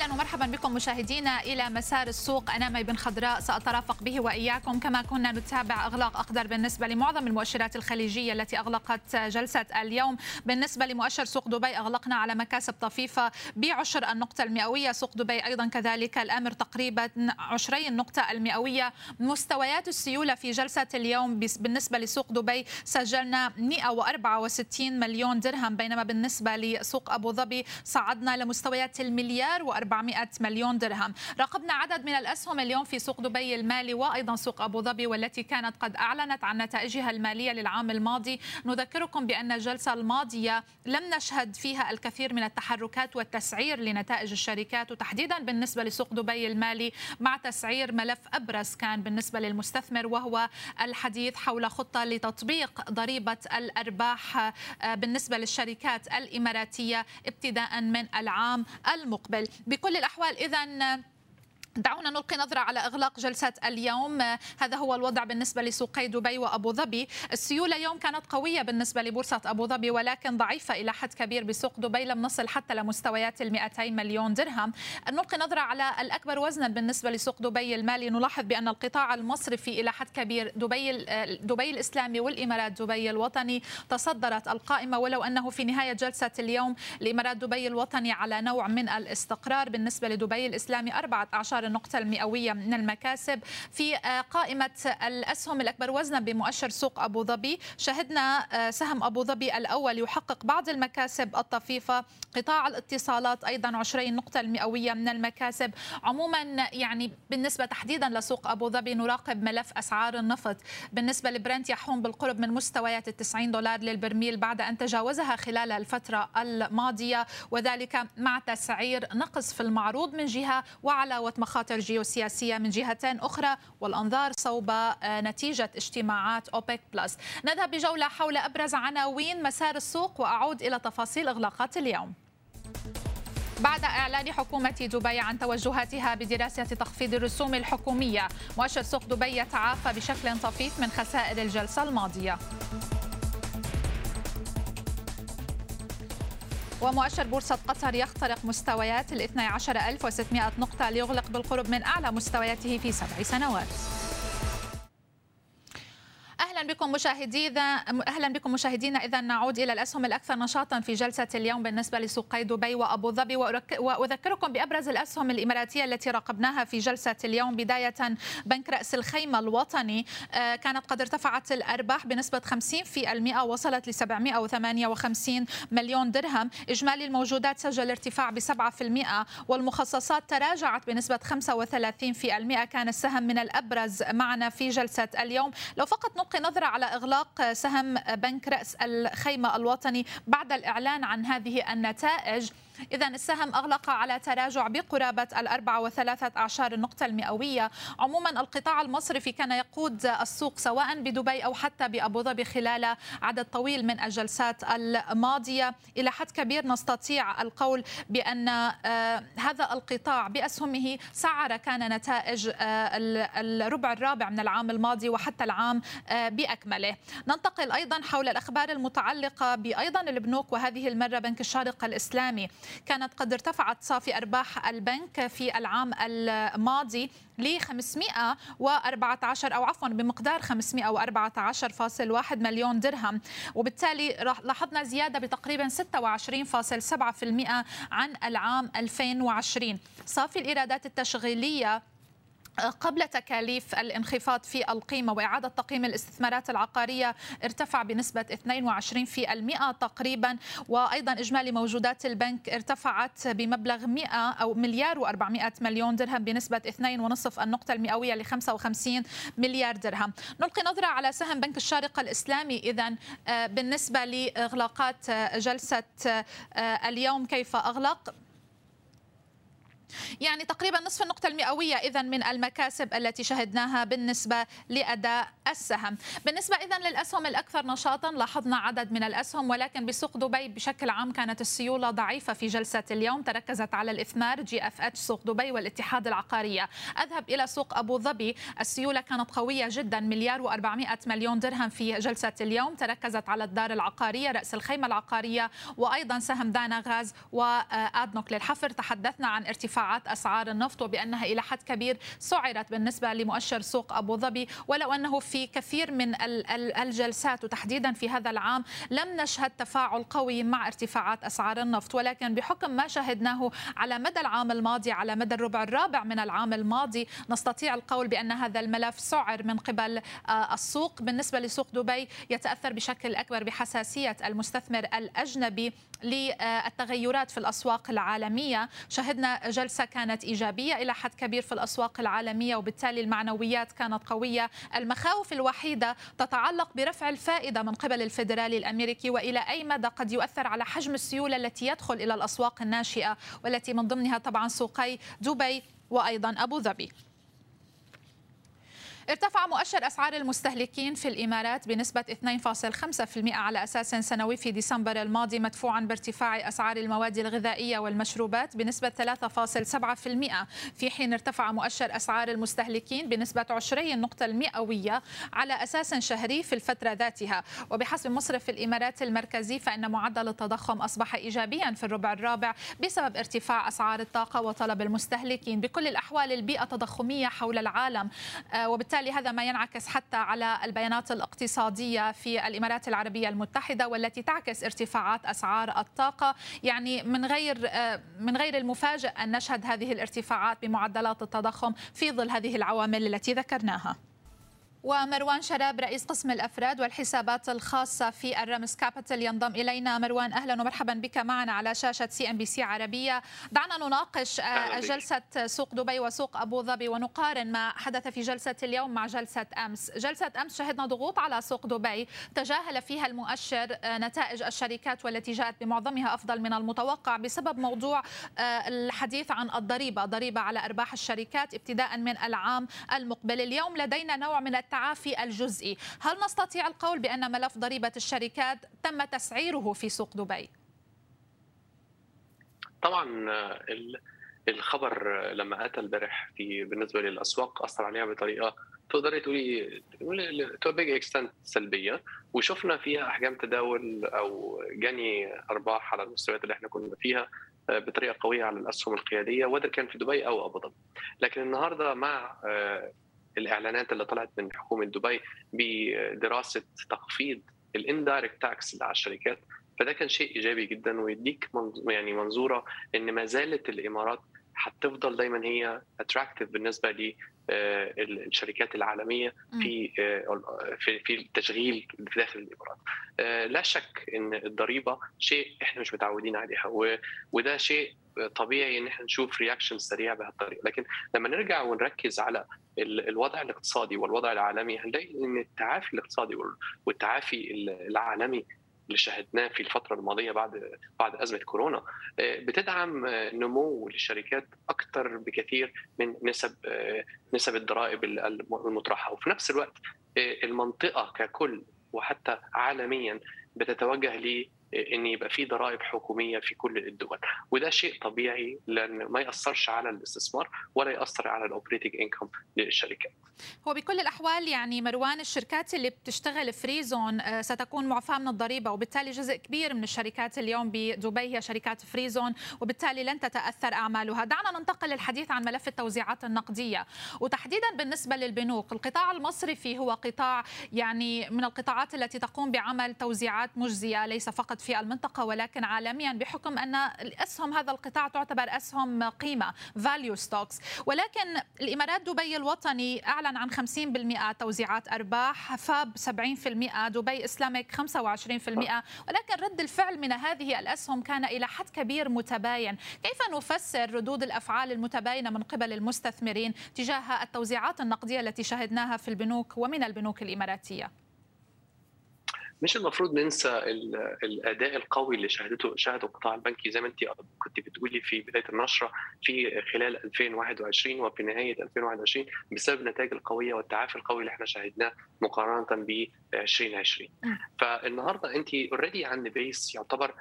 أهلا ومرحبا بكم مشاهدينا إلى مسار السوق. أنا مي بن خضراء سأترافق به وإياكم. كما كنا نتابع إغلاق أخضر بالنسبة لمعظم المؤشرات الخليجية التي أغلقت جلسة اليوم. بالنسبة لمؤشر سوق دبي أغلقنا على مكاسب طفيفة بعشر النقطة المئوية. سوق دبي أيضا كذلك الأمر تقريبا عشري النقطه المئوية. مستويات السيولة في جلسة اليوم بالنسبة لسوق دبي سجلنا 164 مليون درهم بينما بالنسبة لسوق أبو ظبي صعدنا لمستويات المليار و 400 مليون درهم. راقبنا عدد من الأسهم اليوم في سوق دبي المالي وأيضا سوق أبو ظبي والتي كانت قد أعلنت عن نتائجها المالية للعام الماضي. نذكركم بأن الجلسة الماضية لم نشهد فيها الكثير من التحركات والتسعير لنتائج الشركات وتحديدا بالنسبة لسوق دبي المالي مع تسعير ملف أبرز كان بالنسبة للمستثمر وهو الحديث حول خطة لتطبيق ضريبة الأرباح آه، بالنسبة للشركات الإماراتية ابتداء من العام المقبل. بكل الأحوال إذا دعونا نلقي نظرة على إغلاق جلسة اليوم. هذا هو الوضع بالنسبة لسوقي دبي وأبو ظبي. السيولة اليوم كانت قوية بالنسبة لبورصة أبو ظبي ولكن ضعيفة إلى حد كبير بسوق دبي. لم نصل حتى لمستويات ال 200 مليون درهم. نلقي نظرة على الأكبر وزنا بالنسبة لسوق دبي المالي. نلاحظ بأن القطاع المصرفي إلى حد كبير. دبي دبي الإسلامي والإمارات دبي الوطني تصدرت القائمة ولو أنه في نهاية جلسة اليوم الإمارات دبي الوطني على نوع من الاستقرار. بالنسبة لدبي الإسلامي 14 النقطة المئوية من المكاسب في آه، قائمة الأسهم الأكبر وزنا بمؤشر سوق أبو ظبي. شهدنا آه، سهم أبو ظبي الأول يحقق بعض المكاسب الطفيفة. قطاع الاتصالات أيضا 20 نقطة المئوية من المكاسب. عموما يعني بالنسبة تحديدا لسوق أبو ظبي نراقب ملف أسعار النفط. بالنسبة لبرنت يحوم بالقرب من مستويات ال 90 دولار للبرميل بعد أن تجاوزها خلال الفترة الماضية وذلك مع تسعير نقص في المعروض من جهة وعلاوة مخاطر جيوسياسية من جهة أخرى والأنظار صوب آه، نتيجة اجتماعات أوبك بلس. نذهب بجولة حول أبرز عناوين مسار السوق وأعود إلى تفاصيل إغلاقات اليوم. بعد إعلان حكومة دبي عن توجهاتها بدراسة تخفيض الرسوم الحكومية مؤشر سوق دبي يتعافى بشكل طفيف من خسائر الجلسة الماضية. ومؤشر بورصة قطر يخترق مستويات ال 12600 نقطة ليغلق بالقرب من أعلى مستوياته في سبع سنوات. أهلا بكم مشاهدينا أهلا بكم مشاهدينا اذا نعود إلى الأسهم الأكثر نشاطا في جلسة اليوم بالنسبة لسوقي دبي وأبو ظبي. وأذكركم بأبرز الأسهم الإماراتية التي راقبناها في جلسة اليوم بداية بنك رأس الخيمة الوطني. آه، كانت قد ارتفعت الأرباح بنسبة 50 في المئة وصلت ل 758 مليون درهم. إجمالي الموجودات سجل ارتفاع ب 7% والمخصصات تراجعت بنسبة 35 في المئة. كان السهم من الأبرز معنا في جلسة اليوم. لو فقط نلقي نظرة على إغلاق سهم بنك رأس الخيمة الوطني بعد الإعلان عن هذه النتائج. إذا السهم أغلق على تراجع بقرابة الأربعة وثلاثة أعشار النقطة المئوية. عموما القطاع المصرفي كان يقود السوق سواء بدبي أو حتى بأبو ظبي خلال عدد طويل من الجلسات الماضية. إلى حد كبير نستطيع القول بأن آه، هذا القطاع بأسهمه سعر كان نتائج آه، الربع الرابع من العام الماضي وحتى العام آه، بأكمله. ننتقل أيضا حول الأخبار المتعلقة بأيضا البنوك وهذه المرة بنك الشارقة الإسلامي. كانت قد ارتفعت صافي أرباح البنك في العام الماضي ل 514 أو عفوا بمقدار 514.1 مليون درهم. وبالتالي لاحظنا زيادة بتقريبا 26.7% عن العام 2020 صافي الإيرادات التشغيلية قبل تكاليف الانخفاض في القيمة وإعادة تقييم الاستثمارات العقارية ارتفع بنسبة 22 في المئة تقريبا وأيضا إجمالي موجودات البنك ارتفعت بمبلغ 100 أو مليار و400 مليون درهم بنسبة 2.5 النقطة المئوية ل 55 مليار درهم. نلقي نظرة على سهم بنك الشارقة الإسلامي. إذا آه، بالنسبة لإغلاقات جلسة آه، اليوم كيف أغلق؟ يعني تقريبا نصف النقطة المئوية إذا من المكاسب التي شهدناها بالنسبة لأداء السهم. بالنسبة إذا للأسهم الأكثر نشاطا لاحظنا عدد من الأسهم ولكن بسوق دبي بشكل عام كانت السيولة ضعيفة في جلسة اليوم. تركزت على الإثمار GFH سوق دبي والاتحاد العقارية. أذهب إلى سوق أبو ظبي. السيولة كانت قوية جدا مليار و400 مليون درهم في جلسة اليوم. تركزت على الدار العقارية رأس الخيمة العقارية وأيضا سهم دانا غاز وآدنوك للحفر تحدثنا عن ارتفاعات أسعار النفط وبأنها إلى حد كبير سعرت بالنسبة لمؤشر سوق أبو ظبي ولو أنه في كثير من الجلسات وتحديدا في هذا العام لم نشهد تفاعل قوي مع ارتفاعات أسعار النفط ولكن بحكم ما شهدناه على مدى العام الماضي على مدى الربع الرابع من العام الماضي نستطيع القول بأن هذا الملف سعر من قبل آه، السوق. بالنسبة لسوق دبي يتأثر بشكل أكبر بحساسية المستثمر الأجنبي للتغيرات في الأسواق العالمية. شهدنا جلسة كانت إيجابية إلى حد كبير في الأسواق العالمية وبالتالي المعنويات كانت قوية. المخاوف الوحيدة تتعلق برفع الفائدة من قبل الفيدرالي الأمريكي وإلى أي مدى قد يؤثر على حجم السيولة التي يدخل إلى الأسواق الناشئة والتي من ضمنها طبعا سوقي دبي وأيضا أبو ظبي. ارتفع مؤشر أسعار المستهلكين في الإمارات بنسبة 2.5% على أساس سنوي في ديسمبر الماضي مدفوعا بارتفاع أسعار المواد الغذائية والمشروبات بنسبة 3.7% في حين ارتفع مؤشر أسعار المستهلكين بنسبة 20 نقطة المئوية على أساس شهري في الفترة ذاتها. وبحسب مصرف الإمارات المركزي فإن معدل التضخم أصبح إيجابيا في الربع الرابع بسبب ارتفاع أسعار الطاقة وطلب المستهلكين. بكل الأحوال البيئة تضخمية حول العالم. آه، وبالتالي وبالتالي هذا ما ينعكس حتى على البيانات الاقتصادية في الإمارات العربية المتحدة والتي تعكس ارتفاعات أسعار الطاقة. يعني من غير من غير المفاجئ أن نشهد هذه الارتفاعات بمعدلات التضخم في ظل هذه العوامل التي ذكرناها. ومروان شراب رئيس قسم الأفراد والحسابات الخاصة في الرمز Capital ينضم إلينا. مروان أهلا ومرحبا بك معنا على شاشة CNBC عربية. دعنا نناقش آه، جلسة سوق دبي وسوق أبو ظبي ونقارن ما حدث في جلسة اليوم مع جلسة أمس. جلسة أمس شهدنا ضغوط على سوق دبي. تجاهل فيها المؤشر آه، نتائج الشركات والتي جاءت بمعظمها أفضل من المتوقع بسبب موضوع آه، الحديث عن الضريبة. ضريبة على أرباح الشركات ابتداء من العام المقبل. اليوم لدينا نوع من التعافي الجزئي. هل نستطيع القول بأن ملف ضريبة الشركات تم تسعيره في سوق دبي؟ طبعا الخبر لما أتى البارح في بالنسبة للأسواق أثر عليها بطريقة تقدري تقولي to big extent سلبية. وشفنا فيها أحجام تداول أو جني أرباح على المستويات اللي إحنا كنا فيها بطريقة قوية على الأسهم القيادية وده كان في دبي أو أبو ظبي. لكن النهارده مع الإعلانات اللي طلعت من حكومة دبي بدراسة تخفيض ال indirect tax على الشركات فده كان شيء إيجابي جدا ويديك يعني منظور إن ما زالت الإمارات حتفضل دايما هي attractive بالنسبة للشركات العالمية في في في التشغيل داخل الإمارات. لا شك إن الضريبة شيء إحنا مش متعودين عليها وده شيء طبيعي إن إحنا نشوف reaction سريع بهالطريقة لكن لما نرجع ونركز على الوضع الاقتصادي والوضع العالمي هنلاقي إن التعافي الاقتصادي والتعافي العالمي اللي شاهدناه في الفترة الماضية بعد بعد أزمة كورونا بتدعم نمو للشركات أكثر بكثير من نسب نسب الضرائب المطرحة. وفي نفس الوقت المنطقة ككل وحتى عالميا بتتوجه إن يبقى في ضرائب حكومية في كل الدول. وده شيء طبيعي لأن ما يأثرش على الاستثمار ولا يأثر على ال operating income للشركات. هو بكل الأحوال يعني مروان الشركات اللي بتشتغل free zone آه، ستكون معفاة من الضريبة وبالتالي جزء كبير من الشركات اليوم بدبي هي شركات free zone وبالتالي لن تتأثر أعمالها. دعنا ننتقل للحديث عن ملف التوزيعات النقدية. وتحديدا بالنسبة للبنوك القطاع المصرفي هو قطاع يعني من القطاعات التي تقوم بعمل توزيعات مجزية ليس فقط فقط في المنطقة ولكن عالميا بحكم أن الأسهم هذا القطاع تعتبر أسهم قيمة value stocks. ولكن الإمارات دبي الوطني أعلن عن 50% توزيعات أرباح فاب 70% دبي إسلامك 25% ولكن رد الفعل من هذه الأسهم كان إلى حد كبير متباين. كيف نفسر ردود الأفعال المتباينة من قبل المستثمرين تجاه التوزيعات النقدية التي شهدناها في البنوك ومن البنوك الإماراتية؟ مش المفروض ننسى الأداء القوي اللي شهدته شهده القطاع البنكي زي ما انت كنت بتقولي في بداية النشرة في خلال 2021 وفي نهاية 2021 بسبب النتائج القوية والتعافي القوي اللي إحنا شاهدناه مقارنة ب 2020 فالنهاردة انت already عند base يعتبر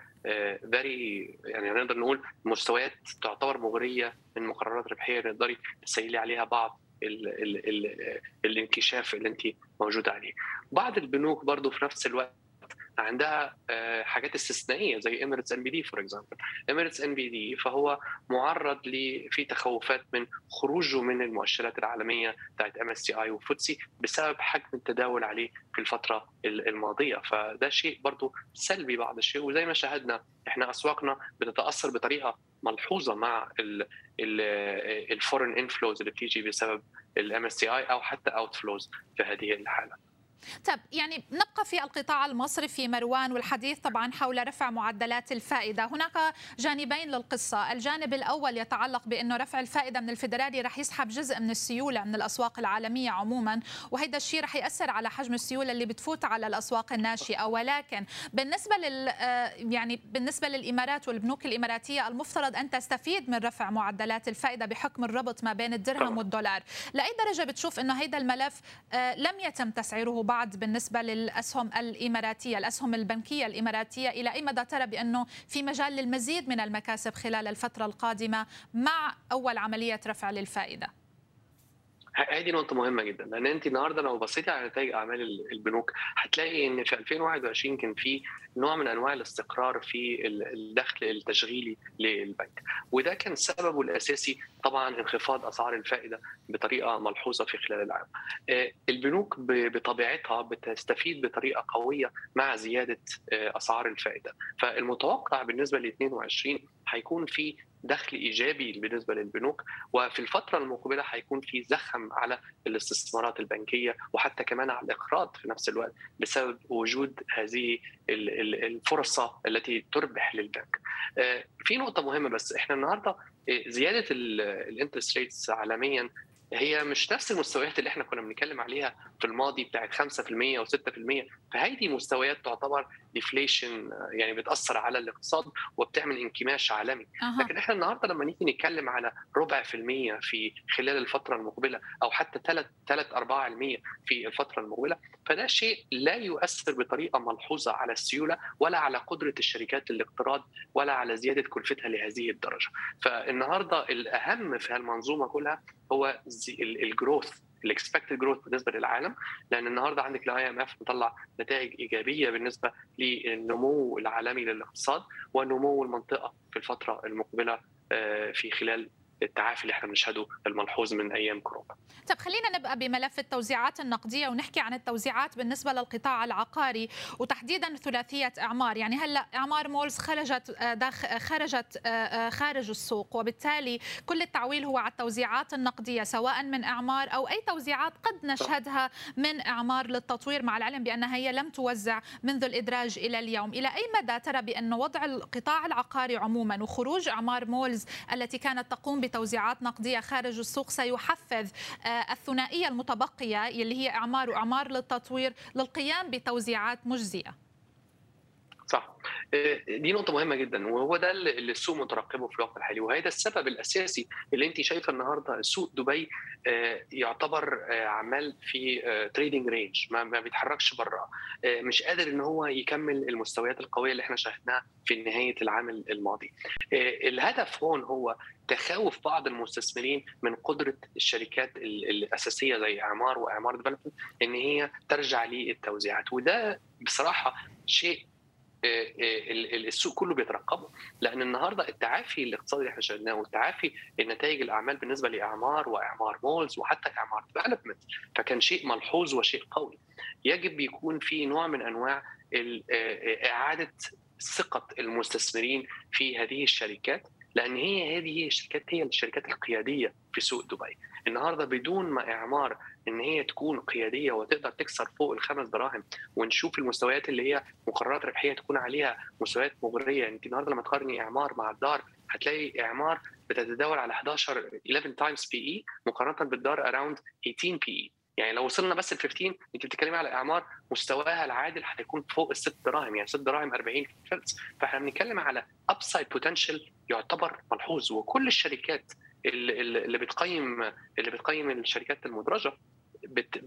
very يعني نقدر نقول مستويات تعتبر مغرية من مكررات ربحية تقدري تسيلي عليها بعض ال ال ال الانكشاف اللي انت موجوده عليه. بعض البنوك برضه في نفس الوقت عندها حاجات استثنائية زي اميريتس ان بي دي فور اكزامبل اميريتس ان بي دي فهو معرض ل في تخوفات من خروجه من المؤشرات العالمية بتاعت MSCI و FTSE بسبب حجم التداول عليه في الفترة الماضية. فده شيء برضه سلبي بعض الشيء. وزي ما شاهدنا إحنا أسواقنا بتتأثر بطريقة ملحوظة مع ال foreign inflows اللي بتيجي بسبب ال MSCI أو حتى outflows في هذه الحالة. طب يعني نبقى في القطاع المصرفي مروان والحديث طبعا حول رفع معدلات الفائدة، هناك جانبين للقصة، الجانب الأول يتعلق بأنه رفع الفائدة من الفدرالي رح يسحب جزء من السيولة من الأسواق العالمية عموما، وهذا الشيء رح يأثر على حجم السيولة اللي بتفوت على الأسواق الناشئة، ولكن بالنسبة لل يعني بالنسبة للإمارات والبنوك الإماراتية المفترض أن تستفيد من رفع معدلات الفائدة بحكم الربط ما بين الدرهم والدولار، لأي درجة بتشوف أنه هذا الملف لم يتم تسعيره بعد بالنسبة للأسهم الإماراتية الأسهم البنكية الإماراتية إلى أي مدى ترى بأنه في مجال للمزيد من المكاسب خلال الفترة القادمة مع أول عملية رفع للفائدة؟ هذه نقطة مهمة جدا. لأن أنت النهاردة لو بصيتي على نتائج أعمال البنوك هتلاقي إن في 2021 كان في نوع من أنواع الاستقرار في الدخل التشغيلي للبنك. وده كان سببه الأساسي طبعا انخفاض أسعار الفائدة بطريقة ملحوظة في خلال العام. البنوك بطبيعتها بتستفيد بطريقة قوية مع زيادة أسعار الفائدة. فالمتوقع بالنسبة ل 22 هيكون في دخل إيجابي بالنسبة للبنوك وفي الفترة المقبلة هيكون في زخم على الاستثمارات البنكية وحتى كمان على الإقراض في نفس الوقت بسبب وجود هذه الفرصة التي تربح للبنك. في نقطة مهمة بس إحنا النهارده زيادة ال interest rates عالميا هي مش نفس المستويات اللي إحنا كنا بنتكلم عليها في الماضي بتاعت 5% و6% فهذه مستويات تعتبر deflation يعني بتأثر على الاقتصاد وبتعمل انكماش عالمي. أه. لكن إحنا النهارده لما نيجي نتكلم على ربع في المية في خلال الفترة المقبلة أو حتى 3 3 4% في الفترة المقبلة فده شيء لا يؤثر بطريقة ملحوظة على السيولة ولا على قدرة الشركات الاقتراض ولا على زيادة كلفتها لهذه الدرجة. فالنهاردة الأهم في هالمنظومة كلها هو ال growth ال expected growth بالنسبة للعالم. لأن النهارده عندك ال IMF مطلع نتائج إيجابية بالنسبة للنمو العالمي للاقتصاد ونمو المنطقة في الفترة المقبلة في خلال التعافي اللي إحنا بنشهده الملحوظ من أيام كورونا. طب خلينا نبقى بملف التوزيعات النقدية ونحكي عن التوزيعات بالنسبة للقطاع العقاري وتحديدا ثلاثية أعمار، يعني هلأ أعمار مولز خرجت خرجت خارج السوق وبالتالي كل التعويل هو على التوزيعات النقدية سواء من أعمار أو أي توزيعات قد نشهدها من أعمار للتطوير مع العلم بأنها هي لم توزع منذ الإدراج إلى اليوم، إلى أي مدى ترى بأن وضع القطاع العقاري عموما وخروج أعمار مولز التي كانت تقوم بتوزيعات نقدية خارج السوق سيحفز الثنائية المتبقية اللي هي إعمار وإعمار للتطوير للقيام بتوزيعات مجزية. صح. دي نقطة مهمة جدا وهو ده اللي السوق مترقبه في الوقت الحالي وهذا السبب الأساسي اللي أنت شايفة النهاردة سوق دبي يعتبر عمال في trading range ما بيتحركش بره مش قادر إن هو يكمل المستويات القوية اللي إحنا شاهدناها في نهاية العام الماضي. الهدف هون هو تخوف بعض المستثمرين من قدرة الشركات الأساسية زي إعمار وإعمار ديفلوبمنت إن هي ترجع للتوزيعات وده بصراحة شيء السوق كله بيترقبه. لأن النهارده التعافي الاقتصادي اللي إحنا شاهدناه والتعافي النتائج الأعمال بالنسبة لإعمار وإعمار مولز وحتى إعمار ديفلوبمنت فكان شيء ملحوظ وشيء قوي. يجب يكون في نوع من أنواع إعادة ثقة المستثمرين في هذه الشركات لأن هي هذه الشركات هي الشركات القيادية في سوق دبي. النهارده بدون ما إعمار إن هي تكون قيادية وتقدر تكسر فوق الخمس دراهم ونشوف المستويات اللي هي مكررات ربحية تكون عليها مستويات مغرية. انت النهارده لما تقارني إعمار مع الدار هتلاقي إعمار بتتداول على 11 11 times PE مقارنة بالدار around 18 PE يعني لو وصلنا بس ل 15 انت بتتكلمي على إعمار مستواها العادل هيكون فوق الست دراهم يعني ست دراهم 40 فلس. فإحنا بنتكلم على upside potential يعتبر ملحوظ. وكل الشركات اللي, اللي بتقيم اللي بتقيم الشركات المدرجة بت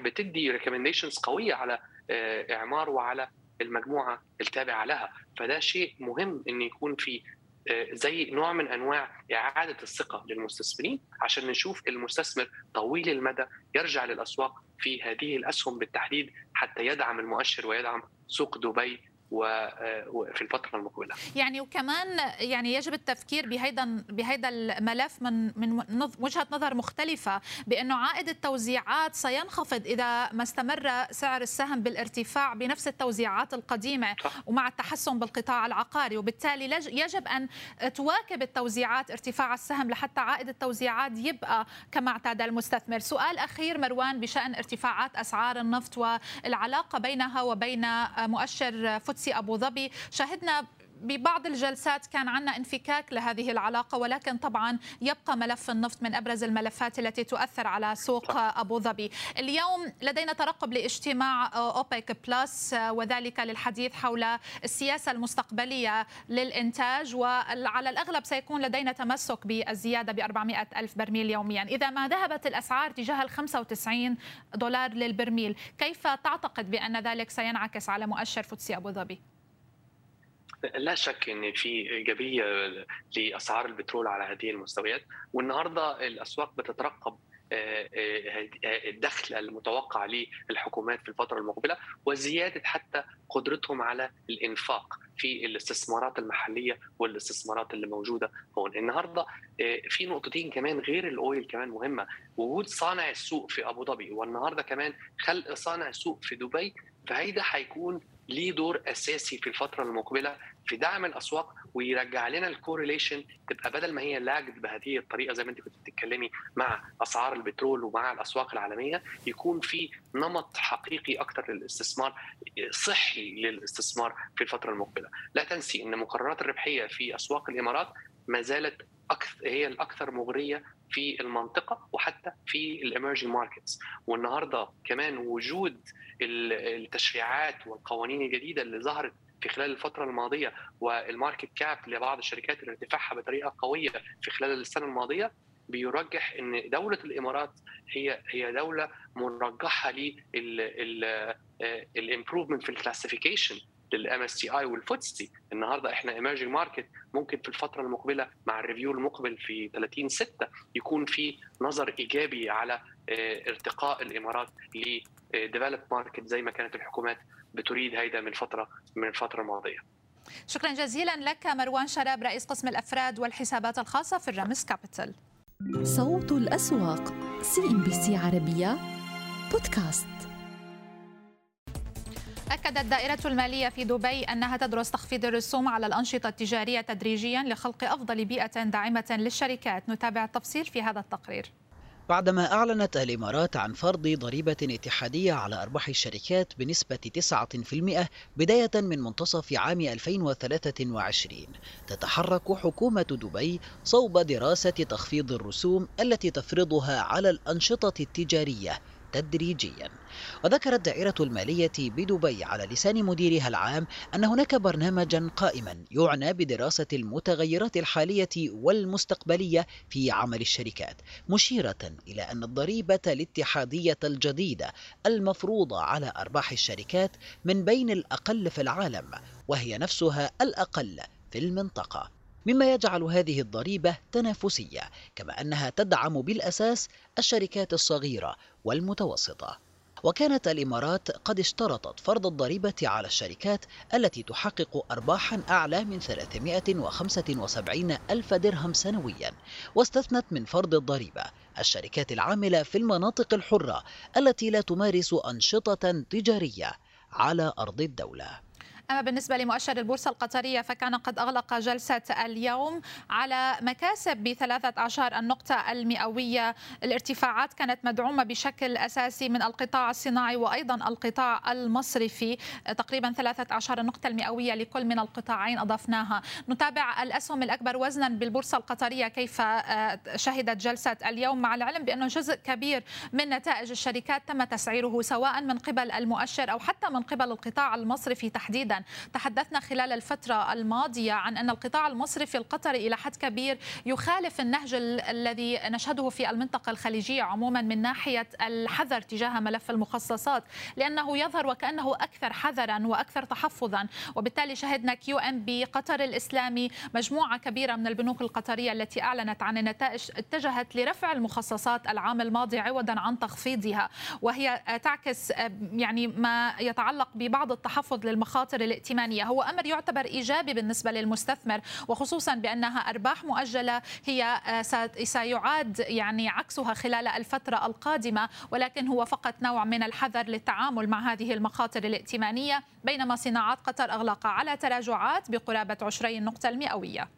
بتدي recommendations قوية على آه، إعمار وعلى المجموعة التابعة لها. فده شيء مهم إن يكون في آه، زي نوع من أنواع إعادة الثقة للمستثمرين عشان نشوف المستثمر طويل المدى يرجع للأسواق في هذه الأسهم بالتحديد حتى يدعم المؤشر ويدعم سوق دبي وفي الفترة المقبلة. يعني وكمان يعني يجب التفكير بهيدا بهيدا الملف من من وجهة نظر مختلفة بأنه عائد التوزيعات سينخفض إذا ما استمر سعر السهم بالارتفاع بنفس التوزيعات القديمة ومع التحسن بالقطاع العقاري وبالتالي يجب أن تواكب التوزيعات ارتفاع السهم لحتى عائد التوزيعات يبقى كما اعتاد المستثمر. سؤال أخير مروان بشأن ارتفاعات أسعار النفط والعلاقة بينها وبين مؤشر فوتسي أبو ظبي. شهدنا ببعض الجلسات كان عندنا انفكاك لهذه العلاقة ولكن طبعا يبقى ملف النفط من أبرز الملفات التي تؤثر على سوق أبو ظبي. اليوم لدينا ترقب لاجتماع أوبك plus وذلك للحديث حول السياسة المستقبلية للإنتاج وعلى الأغلب سيكون لدينا تمسك بالزيادة ب 400 ألف برميل يوميا. إذا ما ذهبت الأسعار تجاه ال 95 دولار للبرميل كيف تعتقد بأن ذلك سينعكس على مؤشر فوتسي أبو ظبي؟ لا شك إن في إيجابية لأسعار البترول على هذه المستويات والنهاردة الأسواق بتترقب آه، آه، الدخل المتوقع للحكومات في الفترة المقبلة وزيادة حتى قدرتهم على الإنفاق في الاستثمارات المحلية والاستثمارات اللي موجودة هون. النهارده آه، في نقطتين كمان غير الأويل كمان مهمة وجود صانع السوق في أبو ظبي والنهاردة كمان خلق صانع سوق في دبي فهيدا حيكون ليه دور أساسي في الفترة المقبلة في دعم الأسواق ويرجع لنا الكورليشن تبقى بدل ما هي لاجد بهذه الطريقة زي ما انت كنت بتتكلمي مع أسعار البترول ومع الأسواق العالمية يكون في نمط حقيقي أكثر للاستثمار صحي للاستثمار في الفترة المقبلة، لا تنسي إن مكررات الربحية في أسواق الإمارات ما زالت هي الأكثر مغرية في المنطقة وحتى في ال emerging markets والنهاردة كمان وجود التشريعات والقوانين الجديدة اللي ظهرت في خلال الفترة الماضية وال market cap لبعض الشركات اللي ارتفاعها بطريقة قوية في خلال السنة الماضية بيرجح إن دولة الإمارات هي هي دولة مرجحة لل improvement في ال classification لل MSCI والفوتسي النهارده إحنا emerging market ممكن في الفترة المقبلة مع ال review المقبل في 30 6 يكون في نظر إيجابي على آه، ارتقاء الإمارات ل developed market زي ما كانت الحكومات بتريد هيدا من فترة من الفترة الماضية. شكرا جزيلا لك مروان شراب رئيس قسم الأفراد والحسابات الخاصة في الرمز كابيتال صوت الأسواق CNBC عربية بودكاست. أكدت الدائرة المالية في دبي أنها تدرس تخفيض الرسوم على الأنشطة التجارية تدريجيا لخلق أفضل بيئة داعمة للشركات. نتابع التفصيل في هذا التقرير. بعدما أعلنت الإمارات عن فرض ضريبة اتحادية على أرباح الشركات بنسبة 9% بداية من منتصف عام 2023 تتحرك حكومة دبي صوب دراسة تخفيض الرسوم التي تفرضها على الأنشطة التجارية. تدريجيا. وذكرت دائرة المالية بدبي على لسان مديرها العام أن هناك برنامجا قائما يعنى بدراسة المتغيرات الحالية والمستقبلية في عمل الشركات مشيرة إلى أن الضريبة الاتحادية الجديدة المفروضة على أرباح الشركات من بين الأقل في العالم وهي نفسها الأقل في المنطقة. مما يجعل هذه الضريبة تنافسية كما أنها تدعم بالأساس الشركات الصغيرة والمتوسطة. وكانت الإمارات قد اشترطت فرض الضريبة على الشركات التي تحقق أرباحا أعلى من 375 ألف درهم سنويا واستثنت من فرض الضريبة الشركات العاملة في المناطق الحرة التي لا تمارس أنشطة تجارية على أرض الدولة. أما بالنسبة لمؤشر البورصة القطرية فكان قد أغلق جلسة اليوم على مكاسب ب 13 النقطة المئوية. الارتفاعات كانت مدعومة بشكل أساسي من القطاع الصناعي وأيضا القطاع المصرفي. تقريبا 13 النقطة المئوية لكل من القطاعين أضفناها. نتابع الأسهم الأكبر وزنا بالبورصة القطرية كيف آه، شهدت جلسة اليوم. مع العلم بأنه جزء كبير من نتائج الشركات تم تسعيره سواء من قبل المؤشر أو حتى من قبل القطاع المصرفي تحديدا. تحدثنا خلال الفترة الماضية عن أن القطاع المصرفي القطري إلى حد كبير يخالف النهج الذي نشهده في المنطقة الخليجية عموما من ناحية الحذر تجاه ملف المخصصات لأنه يظهر وكأنه أكثر حذرا وأكثر تحفظا. وبالتالي شهدنا QNB قطر الإسلامي مجموعة كبيرة من البنوك القطرية التي أعلنت عن النتائج اتجهت لرفع المخصصات العام الماضي عوضا عن تخفيضها. وهي تعكس يعني ما يتعلق ببعض التحفظ للمخاطر الائتمانية. هو أمر يعتبر إيجابي بالنسبة للمستثمر وخصوصا بأنها أرباح مؤجلة هي سيعاد يعني عكسها خلال الفترة القادمة ولكن هو فقط نوع من الحذر للتعامل مع هذه المخاطر الائتمانية بينما صناعات قطر أغلق على تراجعات بقرابة 20 نقطة المئوية.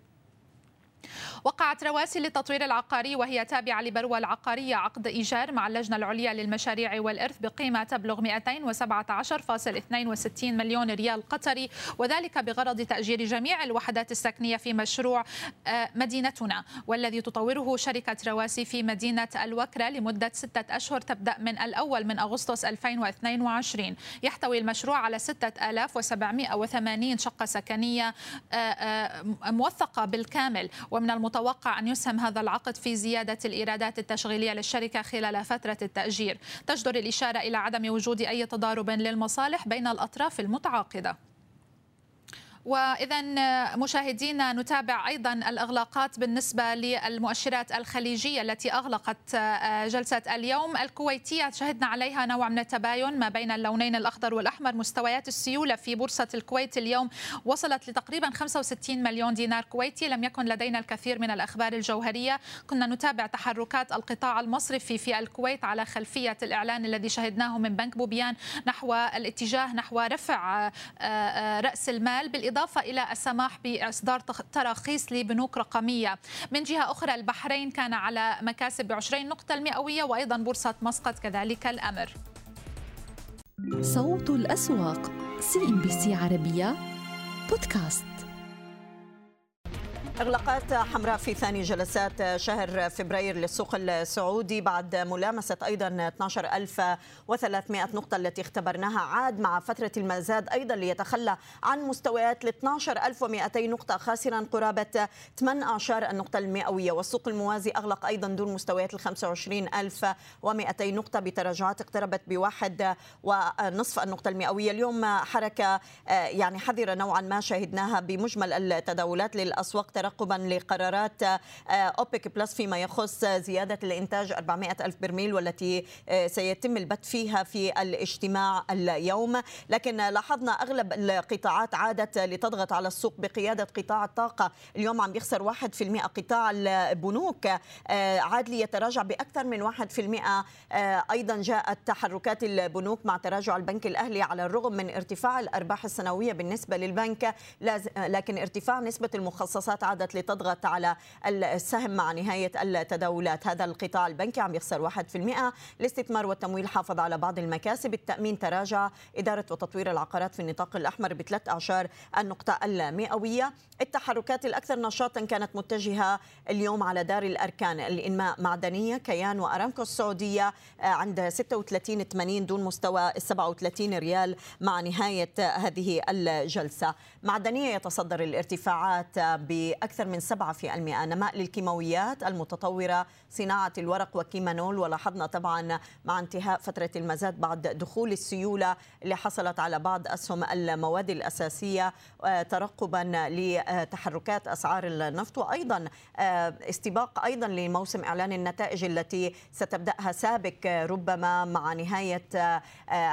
وقعت رواسي للتطوير العقاري وهي تابعة لبروة العقارية عقد إيجار مع اللجنة العليا للمشاريع والإرث بقيمة تبلغ 217.62 مليون ريال قطري وذلك بغرض تأجير جميع الوحدات السكنية في مشروع آه، مدينتنا والذي تطوره شركة رواسي في مدينة الوكرة لمدة ستة أشهر تبدأ من الأول من أغسطس 2022 يحتوي المشروع على 6780 شقة سكنية آه، آه، موثقة بالكامل. ومن المتوقع أن يسهم هذا العقد في زيادة الإيرادات التشغيلية للشركة خلال فترة التأجير. تجدر الإشارة إلى عدم وجود أي تضارب للمصالح بين الأطراف المتعاقدة. واذا مشاهدينا نتابع أيضا الأغلاقات بالنسبة للمؤشرات الخليجية التي أغلقت آه، جلسة اليوم الكويتية. شهدنا عليها نوع من التباين ما بين اللونين الأخضر والأحمر مستويات السيولة في بورصة الكويت اليوم وصلت لتقريبا 65 مليون دينار كويتي. لم يكن لدينا الكثير من الأخبار الجوهرية. كنا نتابع تحركات القطاع المصرفي في الكويت على خلفية الإعلان الذي شهدناه من بنك بوبيان نحو الاتجاه نحو رفع آه، آه، رأس المال. بالإضافة بالإضافة إلى السماح بإصدار تراخيص لبنوك رقمية. من جهة أخرى البحرين كان على مكاسب ب 20 نقطة المئوية وأيضا بورصة مسقط كذلك الأمر. صوت الأسواق CNBC عربية بودكاست. إغلاقات حمراء في ثاني جلسات شهر فبراير للسوق السعودي بعد ملامسة أيضا 12300 نقطة التي اختبرناها. عاد مع فترة المزاد أيضا ليتخلى عن مستويات ل 12200 نقطة خاسرا قرابة 18 النقطة المئوية. والسوق الموازي أغلق أيضا دون مستويات ال 25200 نقطة بتراجعات اقتربت بواحد ونصف النقطة المئوية. اليوم حركة يعني حذرة نوعا ما شهدناها بمجمل التداولات. للأسواق ترقبا لقرارات آه، أوبك بلس فيما يخص زيادة الإنتاج 400 ألف برميل والتي آه، سيتم البت فيها في الاجتماع اليوم. لكن لاحظنا أغلب القطاعات عادت لتضغط على السوق بقيادة قطاع الطاقة. اليوم عم يخسر 1% قطاع البنوك آه، عاد ليتراجع بأكثر من 1% أيضا جاءت تحركات البنوك مع تراجع البنك الأهلي على الرغم من ارتفاع الأرباح السنوية بالنسبة للبنك. لكن ارتفاع نسبة المخصصات عاد عادت لتضغط على السهم مع نهاية التداولات. هذا القطاع البنكي عم يخسر 1% الاستثمار والتمويل حافظ على بعض المكاسب. التأمين تراجع إدارة وتطوير العقارات في النطاق الأحمر بثلاث أعشار النقطة المئوية. التحركات الأكثر نشاطا كانت متجهة اليوم على دار الأركان. الإنماء معدنية كيان وأرامكو السعودية عند 36 80 دون مستوى 37 ريال مع نهاية هذه الجلسة. معدنية يتصدر الارتفاعات بأكثر أكثر من 7% نماء للكيماويات المتطورة صناعة الورق وكيمانول. ولاحظنا طبعا مع انتهاء فترة المزاد بعد دخول السيولة اللي حصلت على بعض أسهم المواد الأساسية ترقبا لتحركات أسعار النفط وأيضا آه، استباق أيضا لموسم إعلان النتائج التي ستبدأها سابق ربما مع نهاية آه،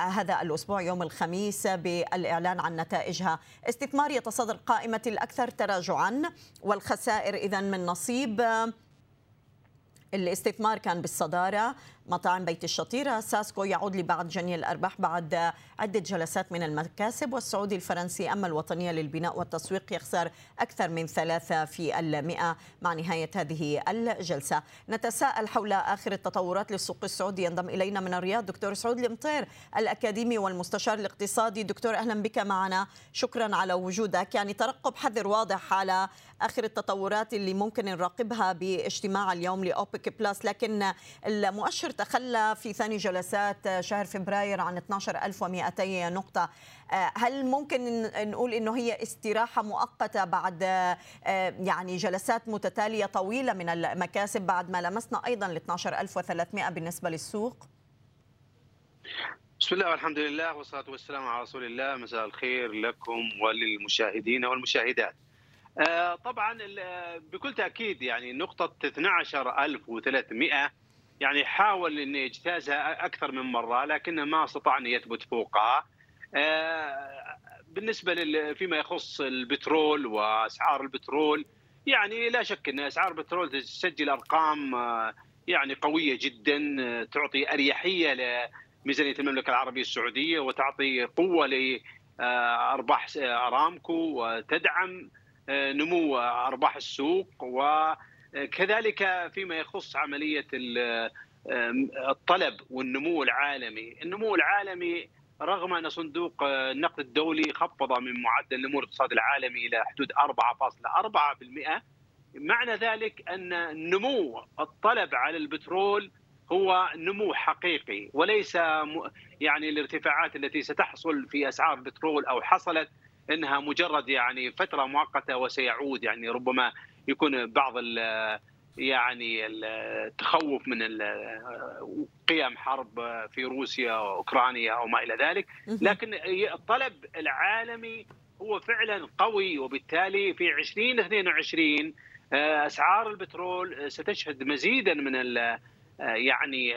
هذا الأسبوع يوم الخميس بالإعلان عن نتائجها. استثمار يتصدر قائمة الأكثر تراجعا والخسائر إذا من نصيب. الاستثمار كان بالصدارة. مطاعم بيت الشطيرة ساسكو يعود لبعض جني الأرباح بعد عدة جلسات من المكاسب والسعودي الفرنسي أما الوطنية للبناء والتسويق يخسر أكثر من ثلاثة في المئة مع نهاية هذه الجلسة. نتساءل حول آخر التطورات للسوق السعودي. ينضم إلينا من الرياض دكتور سعود المطير الأكاديمي والمستشار الاقتصادي. دكتور أهلا بك معنا. شكرا على وجودك. يعني ترقب حذر واضح على آخر التطورات اللي ممكن نراقبها باجتماع اليوم لأوبك بلس لكن المؤشر تخلى في ثاني جلسات شهر فبراير عن 12200 نقطة هل ممكن نقول إنه هي استراحة مؤقتة بعد يعني جلسات متتالية طويلة من المكاسب بعد ما لمسنا أيضا ال 12300 بالنسبة للسوق؟ بسم الله والحمد لله والصلاة والسلام على رسول الله مساء الخير لكم وللمشاهدين والمشاهدات. طبعا بكل تأكيد يعني نقطة 12300 يعني حاول إنه يجتازها أكثر من مرة لكنه ما استطاع ان يثبت فوقها. بالنسبة فيما يخص البترول وأسعار البترول يعني لا شك إن أسعار البترول تسجل أرقام يعني قوية جدا تعطي أريحية لميزانية المملكة العربية السعودية وتعطي قوة لارباح أرامكو وتدعم نمو أرباح السوق وكذلك فيما يخص عملية الطلب والنمو العالمي، النمو العالمي رغم أن صندوق النقد الدولي خفض من معدل نمو الاقتصاد العالمي إلى حدود 4.4% معنى ذلك أن نمو الطلب على البترول هو نمو حقيقي وليس يعني الارتفاعات التي ستحصل في أسعار البترول أو حصلت إنها مجرد يعني فترة مؤقتة وسيعود يعني ربما يكون بعض يعني التخوف من قيام حرب في روسيا واوكرانيا أو ما إلى ذلك. لكن الطلب العالمي هو فعلا قوي وبالتالي في 2022 أسعار البترول ستشهد مزيدا من يعني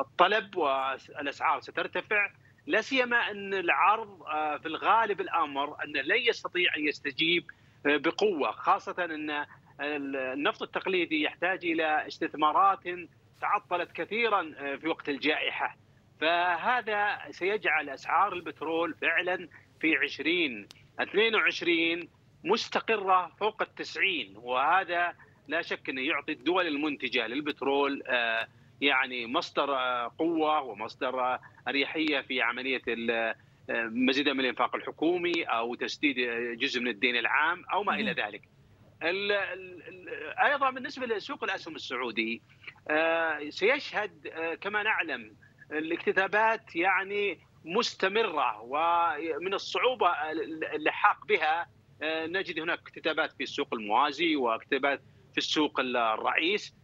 الطلب والأسعار سترتفع. لا سيما أن العرض في الغالب الأمر انه لن يستطيع أن يستجيب بقوة خاصة أن النفط التقليدي يحتاج إلى استثمارات تعطلت كثيرا في وقت الجائحة. فهذا سيجعل أسعار البترول فعلا في 2022 مستقرة فوق التسعين. وهذا لا شك أنه يعطي الدول المنتجة للبترول يعني مصدر قوة ومصدر أريحية في عملية مزيدا من الإنفاق الحكومي أو تسديد جزء من الدين العام أو ما إلى ذلك. أيضا بالنسبة لسوق الأسهم السعودي سيشهد كما نعلم الاكتتابات يعني مستمرة ومن الصعوبة اللحاق بها نجد هناك اكتتابات في السوق الموازي واكتتابات في السوق الرئيس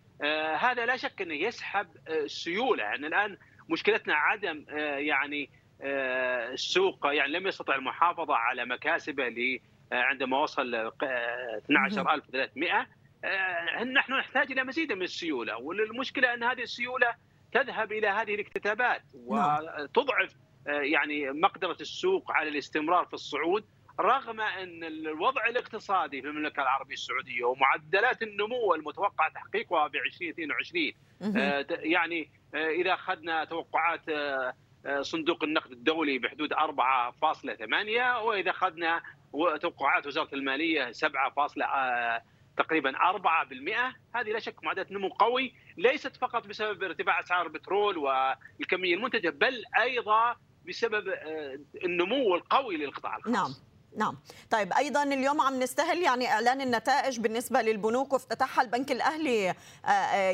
هذا لا شك إنه يسحب السيولة. يعني الآن مشكلتنا عدم يعني السوق يعني لم يستطع المحافظة على مكاسبه عندما وصل 12300 نحن نحتاج إلى مزيد من السيولة. والمشكلة أن هذه السيولة تذهب إلى هذه الاكتتابات وتضعف يعني مقدرة السوق على الاستمرار في الصعود. رغم أن الوضع الاقتصادي في المملكة العربية السعودية ومعدلات النمو المتوقع تحقيقها في 2022 يعني إذا أخذنا توقعات صندوق النقد الدولي بحدود 4.8 وإذا أخذنا توقعات وزارة المالية 7 تقريبا 4% هذه لا شك معدلات نمو قوي ليست فقط بسبب ارتفاع أسعار البترول والكمية المنتجة بل أيضا بسبب النمو القوي للقطاع الخاص. نعم. نعم. طيب أيضا اليوم عم نستهل يعني إعلان النتائج بالنسبة للبنوك وافتتحها البنك الأهلي.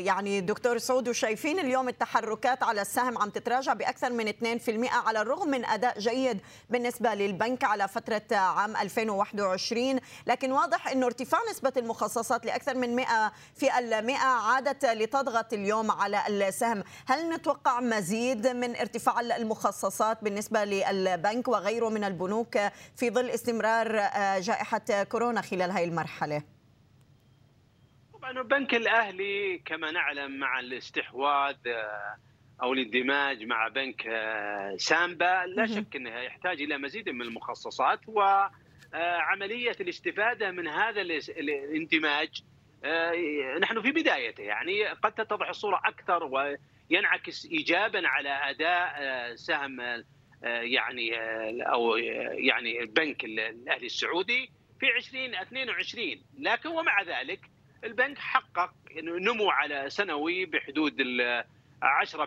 يعني دكتور سعود وشايفين اليوم التحركات على السهم عم تتراجع بأكثر من 2% على الرغم من أداء جيد بالنسبة للبنك على فترة عام 2021 لكن واضح إنه ارتفاع نسبة المخصصات لأكثر من 100 في المئة عادت لتضغط اليوم على السهم. هل نتوقع مزيد من ارتفاع المخصصات بالنسبة للبنك وغيره من البنوك في ظل استمرار جائحة كورونا خلال هذه المرحلة؟ طبعا البنك الأهلي كما نعلم مع الاستحواذ أو الإندماج مع بنك سامبا لا شك أنه يحتاج إلى مزيد من المخصصات وعملية الاستفادة من هذا الاندماج نحن في بدايته يعني قد تتضح الصورة أكثر ينعكس ايجابا على أداء سهم يعني أو يعني البنك الأهلي السعودي في 2022 لكن ومع ذلك البنك حقق نمو على سنوي بحدود ال 10%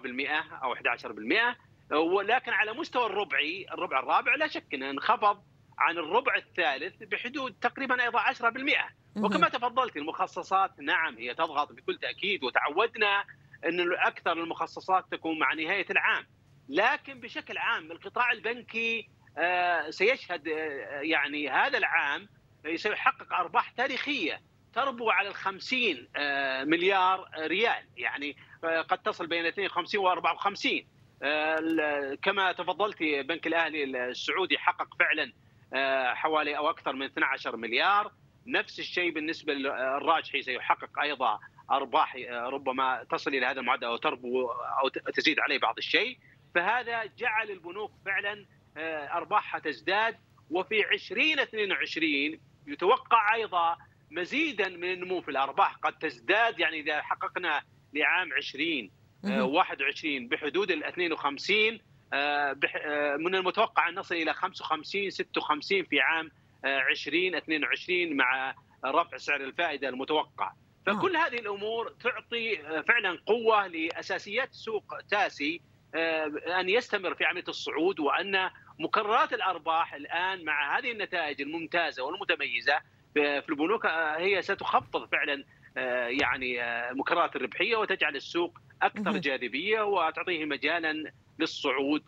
أو 11% ولكن على مستوى الربعي الربع الرابع لا شك إنه انخفض عن الربع الثالث بحدود تقريبا أيضا 10% وكما تفضلت المخصصات نعم هي تضغط بكل تأكيد وتعودنا إن أكثر المخصصات تكون مع نهاية العام. لكن بشكل عام القطاع البنكي آه، سيشهد آه، يعني هذا العام سيحقق أرباح تاريخية تربو على ال 50 آه، مليار ريال. يعني قد تصل بين 52 و 54 كما تفضلتي بنك الأهلي السعودي حقق فعلا حوالي أو أكثر من 12 مليار. نفس الشيء بالنسبة للراجحي سيحقق أيضا أرباح ربما تصل إلى هذا المعدل أو تربو أو تزيد عليه بعض الشيء. فهذا جعل البنوك فعلا آه، أرباحها تزداد. وفي 2022 يتوقع أيضا مزيدا من النمو في الأرباح. قد تزداد يعني إذا حققنا لعام 20 21 آه، بحدود ال 52 آه، من المتوقع أن نصل إلى 55 56 في عام 2022 مع رفع سعر الفائدة المتوقع. فكل هذه الأمور تعطي فعلا قوة لأساسيات سوق تاسي. أن يستمر في عملية الصعود وأن مكررات الأرباح الآن مع هذه النتائج الممتازة والمتميزة في البنوك آه، هي ستخفض فعلا آه، يعني مكررات الربحية وتجعل السوق أكثر جاذبية وتعطيه مجالا للصعود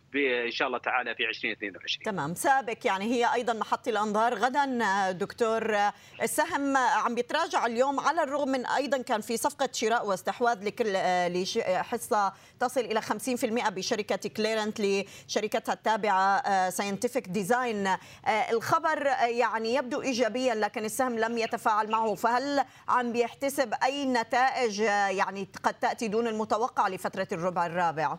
إن شاء الله تعالى في 2022 تمام. سابق يعني هي أيضا محط الأنظار. غدا دكتور السهم عم بيتراجع اليوم على الرغم من أيضا كان في صفقة شراء واستحواذ لكل حصة تصل إلى 50% بشركة كلاريانت لشركتها التابعة Scientific Design الخبر يعني يبدو ايجابيا لكن السهم لم يتفاعل معه. فهل عم بيحتسب أي نتائج يعني قد تأتي دون المتوقع لفترة الربع الرابع؟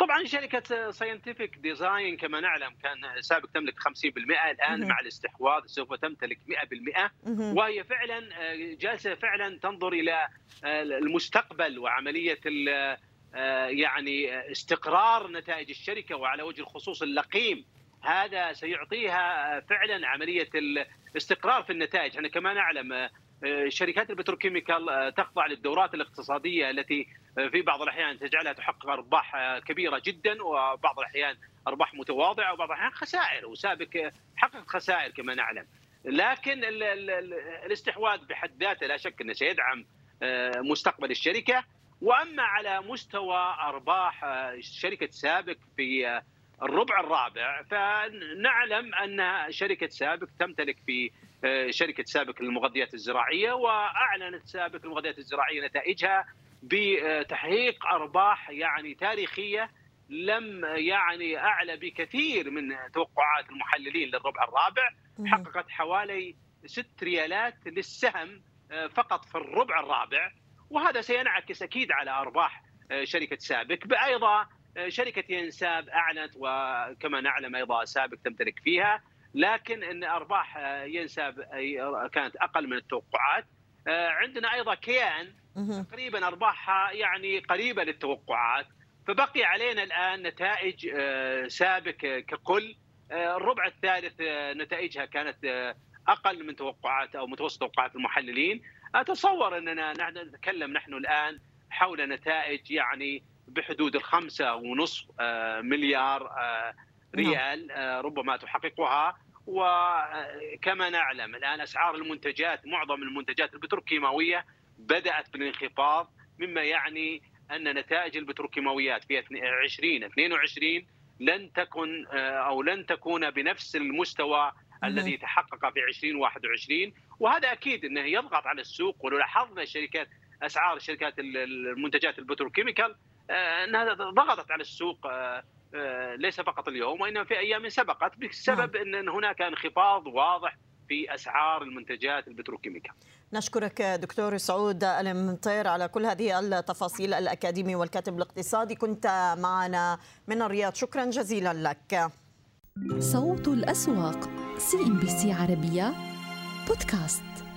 طبعا شركة Scientific Design كما نعلم كان سابق تملك 50% الآن مع الاستحواذ سوف تمتلك 100% وهي فعلا آه، جالسة فعلا تنظر إلى آه، المستقبل وعملية آه، يعني استقرار نتائج الشركة وعلى وجه الخصوص اللقيم هذا سيعطيها فعلا عملية الاستقرار في النتائج. إحنا كما نعلم شركات البتروكيميكال تخضع للدورات الاقتصادية التي في بعض الأحيان تجعلها تحقق أرباح كبيرة جدا وبعض الأحيان أرباح متواضعة وبعض الأحيان خسائر وسابق حقق خسائر كما نعلم. لكن الاستحواذ بحد ذاته لا شك أنه سيدعم آه، مستقبل الشركة. وأما على مستوى أرباح آه، شركة سابق في آه، الربع الرابع فنعلم أن شركة سابق تمتلك في شركة سابق للمغذيات الزراعية وأعلنت سابق المغذيات الزراعية نتائجها بتحقيق أرباح يعني تاريخية لم يعني أعلى بكثير من توقعات المحللين للربع الرابع. حققت حوالي 6 ريالات للسهم آه، فقط في الربع الرابع. وهذا سينعكس أكيد على أرباح آه، شركة سابك بأيضا آه، شركة ينساب أعلنت وكما نعلم أيضا سابق تمتلك فيها لكن إن أرباح ينساب كانت أقل من التوقعات. عندنا أيضا كيان تقريبا أرباحها يعني قريبة للتوقعات. فبقي علينا الآن نتائج آه، سابق ككل. آه، الربع الثالث آه، نتائجها كانت أقل من توقعات أو متوسط توقعات المحللين. أتصور إننا نتكلم نحن الآن حول نتائج يعني بحدود الخمسة ونصف مليار ريال نعم. ربما تحققها. وكما نعلم الآن أسعار المنتجات معظم المنتجات البتروكيماوية بدأت بالانخفاض مما يعني أن نتائج البتروكيماويات في 2022 لن تكن آه، أو لن تكون بنفس المستوى الذي تحقق في 2021 وهذا أكيد أنه يضغط على السوق ولو لاحظنا الشركات اسعار الشركات المنتجات البتروكيميكال آه، أنها ضغطت على السوق آه، ليس فقط اليوم وإنما في أيام سبقت بسبب نعم. إن هناك انخفاض واضح في أسعار المنتجات ال petrochemical. نشكرك دكتور سعود المطير على كل هذه التفاصيل الأكاديمي والكاتب الاقتصادي كنت معنا من الرياض شكرا جزيلا لك. صوت الأسواق CNB C عربية بودكاست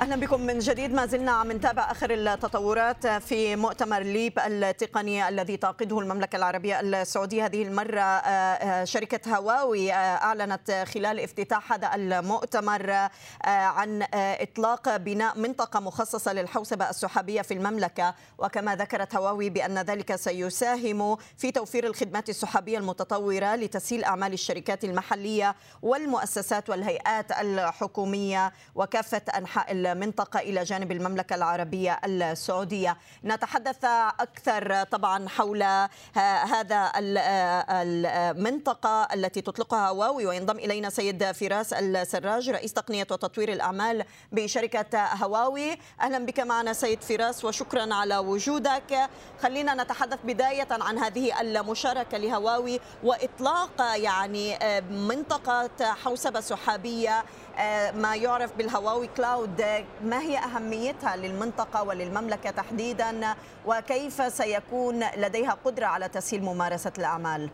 أهلا بكم من جديد. ما زلنا عم نتابع آخر التطورات في مؤتمر LEAP التقني الذي تعقده المملكة العربية السعودية. هذه المرة آه، آه، شركة هواوي آه، أعلنت خلال افتتاح هذا المؤتمر عن إطلاق بناء منطقة مخصصة للحوسبة السحابية في المملكة. وكما ذكرت هواوي بأن ذلك سيساهم في توفير الخدمات السحابية المتطورة لتسهيل أعمال الشركات المحلية والمؤسسات والهيئات الحكومية وكافة أنحاء المنطقة إلى جانب المملكة العربية السعودية. نتحدث أكثر طبعا حول هذا المنطقة التي تطلقها هواوي وينضم إلينا سيد فراس السراج رئيس تقنية وتطوير الأعمال بشركة هواوي. أهلا بك معنا سيد فراس وشكرا على وجودك. خلينا نتحدث بداية عن هذه المشاركة لهواوي وإطلاق يعني منطقة حوسبة سحابية. ما يعرف بالهواوي كلاود ما هي أهميتها للمنطقة وللمملكة تحديدا؟ وكيف سيكون لديها قدرة على تسهيل ممارسة الأعمال؟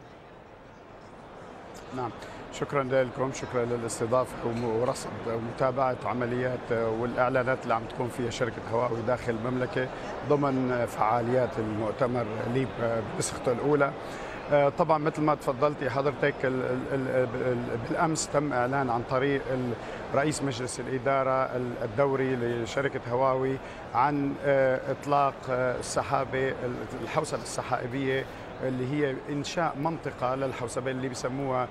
نعم. شكرا لكم. شكرا للاستضافة ورصد ومتابعة عمليات والإعلانات اللي عم تكون فيها شركة هواوي داخل المملكة ضمن فعاليات المؤتمر ليب بنسخته الأولى. آه، طبعا مثل ما تفضلتي حضرتك بالأمس تم إعلان عن طريق رئيس مجلس الإدارة الدوري لشركة هواوي عن آه، إطلاق آه، السحابة الحوسبة السحائبية اللي هي إنشاء منطقة للحوسبة اللي بسموها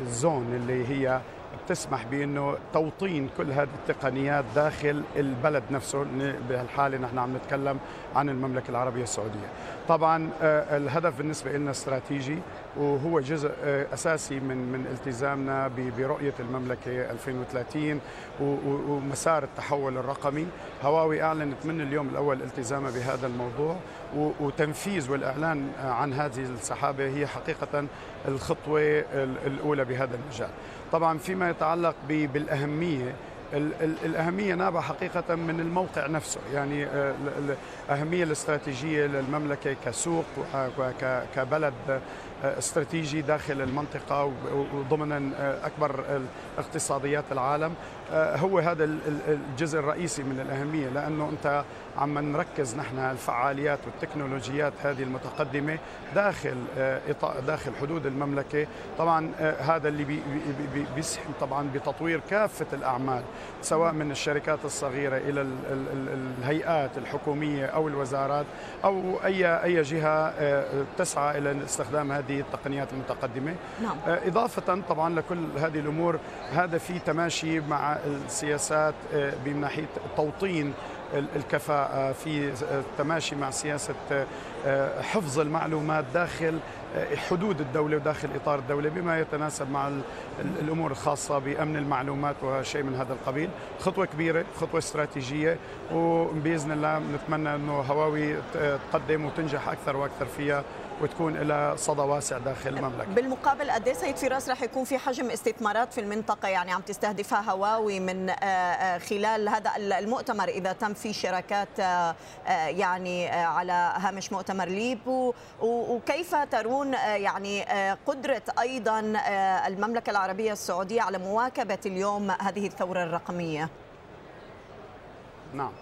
الزون اللي هي بتسمح بأنه توطين كل هذه التقنيات داخل البلد نفسه بهالحالة نحن عم نتكلم عن المملكة العربية السعودية. طبعا آه، الهدف بالنسبة لنا استراتيجي وهو جزء آه، أساسي من من التزامنا برؤية المملكة 2030 ومسار التحول الرقمي. هواوي إعلنت من اليوم الأول التزامها بهذا الموضوع وتنفيذ والإعلان عن هذه السحابة هي حقيقة الخطوة الأولى بهذا المجال. طبعا فيما يتعلق بالأهمية. الأهمية نابعة حقيقة من الموقع نفسه. يعني آه، الأهمية الاستراتيجية للمملكة كسوق وكبلد آه، استراتيجي داخل المنطقة وضمن آه، أكبر اقتصاديات العالم. هو هذا الجزء الرئيسي من الأهمية لأنه أنت عم نركز نحن الفعاليات والتكنولوجيات هذه المتقدمة داخل داخل حدود المملكة طبعا هذا اللي بيسهم طبعا بتطوير كافة الأعمال سواء من الشركات الصغيرة إلى الهيئات الحكومية أو الوزارات أو أي أي جهة تسعى إلى استخدام هذه التقنيات المتقدمة نعم. آه، إضافة طبعا لكل هذه الأمور هذا في تماشي مع السياسات آه، من ناحية توطين الكفاءة في تماشي مع سياسة حفظ المعلومات داخل حدود الدولة وداخل إطار الدولة بما يتناسب مع الأمور الخاصة بأمن المعلومات وشيء من هذا القبيل خطوة كبيرة خطوة استراتيجية وبإذن الله نتمنى أنه هواوي تقدم وتنجح أكثر وأكثر فيها وتكون لها صدى واسع داخل المملكة. بالمقابل قد إيه سيد فراس رح يكون في حجم استثمارات في المنطقة يعني عم تستهدفها هواوي من آه، آه، خلال هذا المؤتمر إذا تم في شراكات آه، يعني على هامش مؤتمر ليب وكيف ترون يعني قدرة أيضا المملكة العربية السعودية على مواكبة اليوم هذه الثورة الرقمية؟ نعم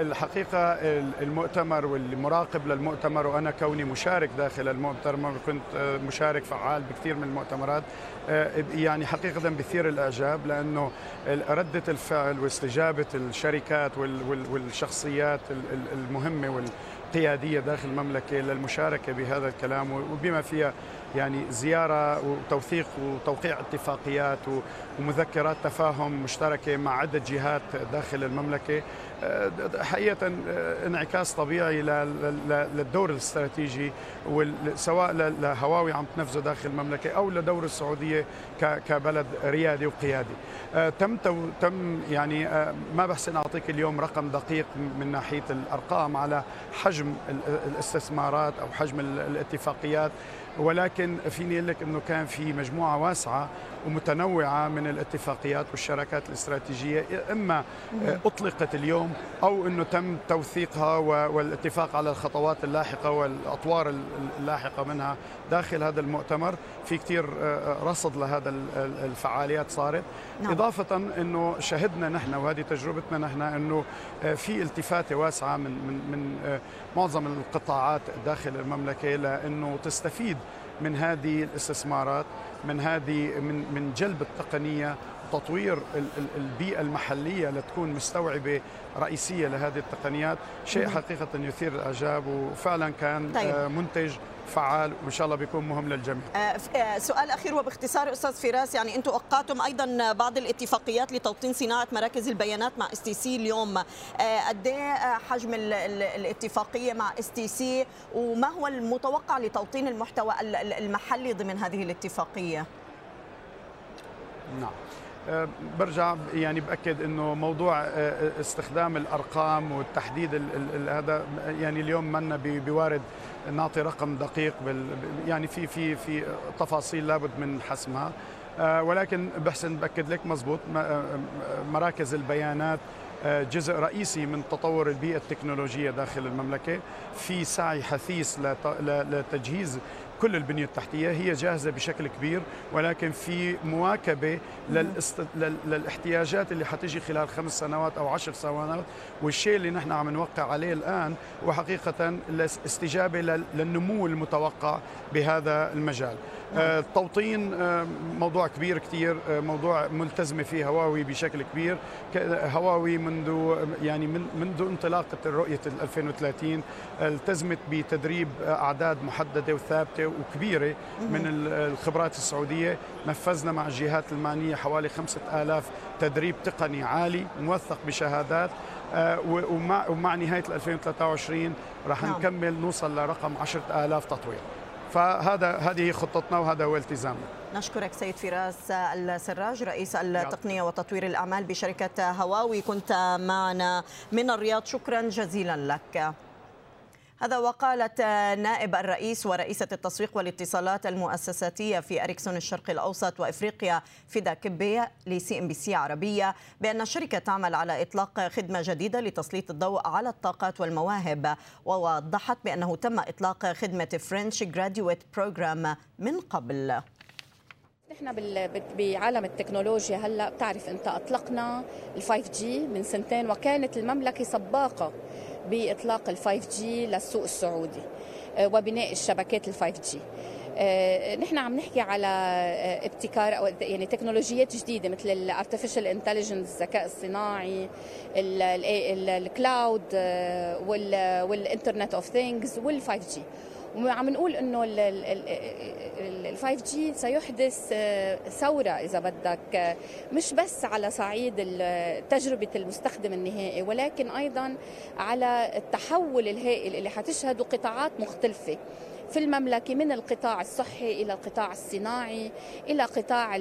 الحقيقة المؤتمر والمراقب للمؤتمر وأنا كوني مشارك داخل المؤتمر كنت مشارك فعال بكثير من المؤتمرات يعني حقيقة بثير الإعجاب لأنه ردة الفعل واستجابة الشركات والشخصيات المهمة والقيادية داخل المملكة للمشاركة بهذا الكلام وبما فيها يعني زيارة وتوثيق وتوقيع اتفاقيات ومذكرات تفاهم مشتركة مع عدة جهات داخل المملكة. آه، حقيقة آه، انعكاس طبيعي للدور الاستراتيجي سواء لهواوي عم تنفذه داخل المملكة أو لدور السعودية كبلد ريادي وقيادي. آه، تم تم يعني ما بحسن أعطيك اليوم رقم دقيق من ناحية الأرقام على حجم الاستثمارات أو حجم الاتفاقيات ولكن فيني أقول لك إنه كان في مجموعة واسعة ومتنوعة من الاتفاقيات والشراكات الاستراتيجية إما أطلقت اليوم أو إنه تم توثيقها والاتفاق على الخطوات اللاحقة والأطوار اللاحقة منها داخل هذا المؤتمر. في كثير آه، آه، رصد لهذا الفعاليات صارت. نعم. إضافة إنه شهدنا نحن وهذه تجربتنا نحن إنه آه، في التفاتة واسعة من من من معظم القطاعات داخل المملكة لأنه تستفيد من هذه الاستثمارات. من هذه من من جلب التقنية وتطوير البيئة المحلية لتكون مستوعبة رئيسية لهذه التقنيات شيء حقيقة يثير الإعجاب وفعلا كان طيب. منتج فعال وإن شاء الله بيكون مهم للجميع. آه، آه، سؤال أخير وباختصار أستاذ فراس يعني أنتم وقعتم أيضا بعض الاتفاقيات لتوطين صناعة مراكز البيانات مع STC اليوم آه، قد إيه حجم الاتفاقية مع STC وما هو المتوقع لتوطين المحتوى المحلي ضمن هذه الاتفاقية؟ نعم برجع يعني بأكد إنه موضوع استخدام الأرقام والتحديد هذا يعني اليوم منا بوارد نعطي رقم دقيق بال يعني في في في تفاصيل لابد من حسمها. ولكن بحسن بأكد لك مزبوط مراكز البيانات جزء رئيسي من تطور البيئة التكنولوجية داخل المملكة في سعي حثيث لتجهيز كل البنية التحتية هي جاهزة بشكل كبير ولكن في مواكبة. للاحتياجات اللي حتيجي خلال خمس سنوات أو عشر سنوات والشيء اللي نحن عم نوقع عليه الآن هو حقيقة الاستجابة للنمو المتوقع بهذا المجال التوطين آه، موضوع كبير كثير آه، موضوع ملتزمة فيه هواوي بشكل كبير. هواوي منذ يعني من منذ انطلاقة الرؤية 2030 التزمت بتدريب أعداد محددة وثابتة وكبيرة من الخبرات السعودية. نفذنا مع الجهات المعنية حوالي 5000 تدريب تقني عالي موثق بشهادات. ومع, ومع نهاية 2023 راح نعم. نكمل نوصل لرقم 10000 تطوير. فهذا هذه خطتنا وهذا هو التزامنا. نشكرك سيد فراس السراج رئيس التقنية وتطوير الأعمال بشركة هواوي. كنت معنا من الرياض. شكرا جزيلا لك. هذا وقالت نائب الرئيس ورئيسة التسويق والاتصالات المؤسساتية في أريكسون الشرق الأوسط وإفريقيا فدا كبية ل CNBC عربية بأن الشركة تعمل على إطلاق خدمة جديدة لتسليط الضوء على الطاقات والمواهب ووضحت بأنه تم إطلاق خدمة fresh graduate program من قبل. نحن بعالم التكنولوجيا هلأ بتعرف انت اطلقنا ال 5G من سنتين وكانت المملكة سباقة بإطلاق ال 5G للسوق السعودي آه، وبناء الشبكات ال 5G آه، نحن عم نحكي على آه، ابتكار أو يعني تكنولوجيات جديدة مثل ال artificial intelligence الذكاء الصناعي ال cloud وال internet of things وال 5G وعم نقول إنه ال 5G سيحدث آه، ثورة إذا بدك مش بس على صعيد تجربة المستخدم النهائي ولكن أيضا على التحول الهائل اللي حتشهده قطاعات مختلفة. في المملكة من القطاع الصحي إلى القطاع الصناعي إلى قطاع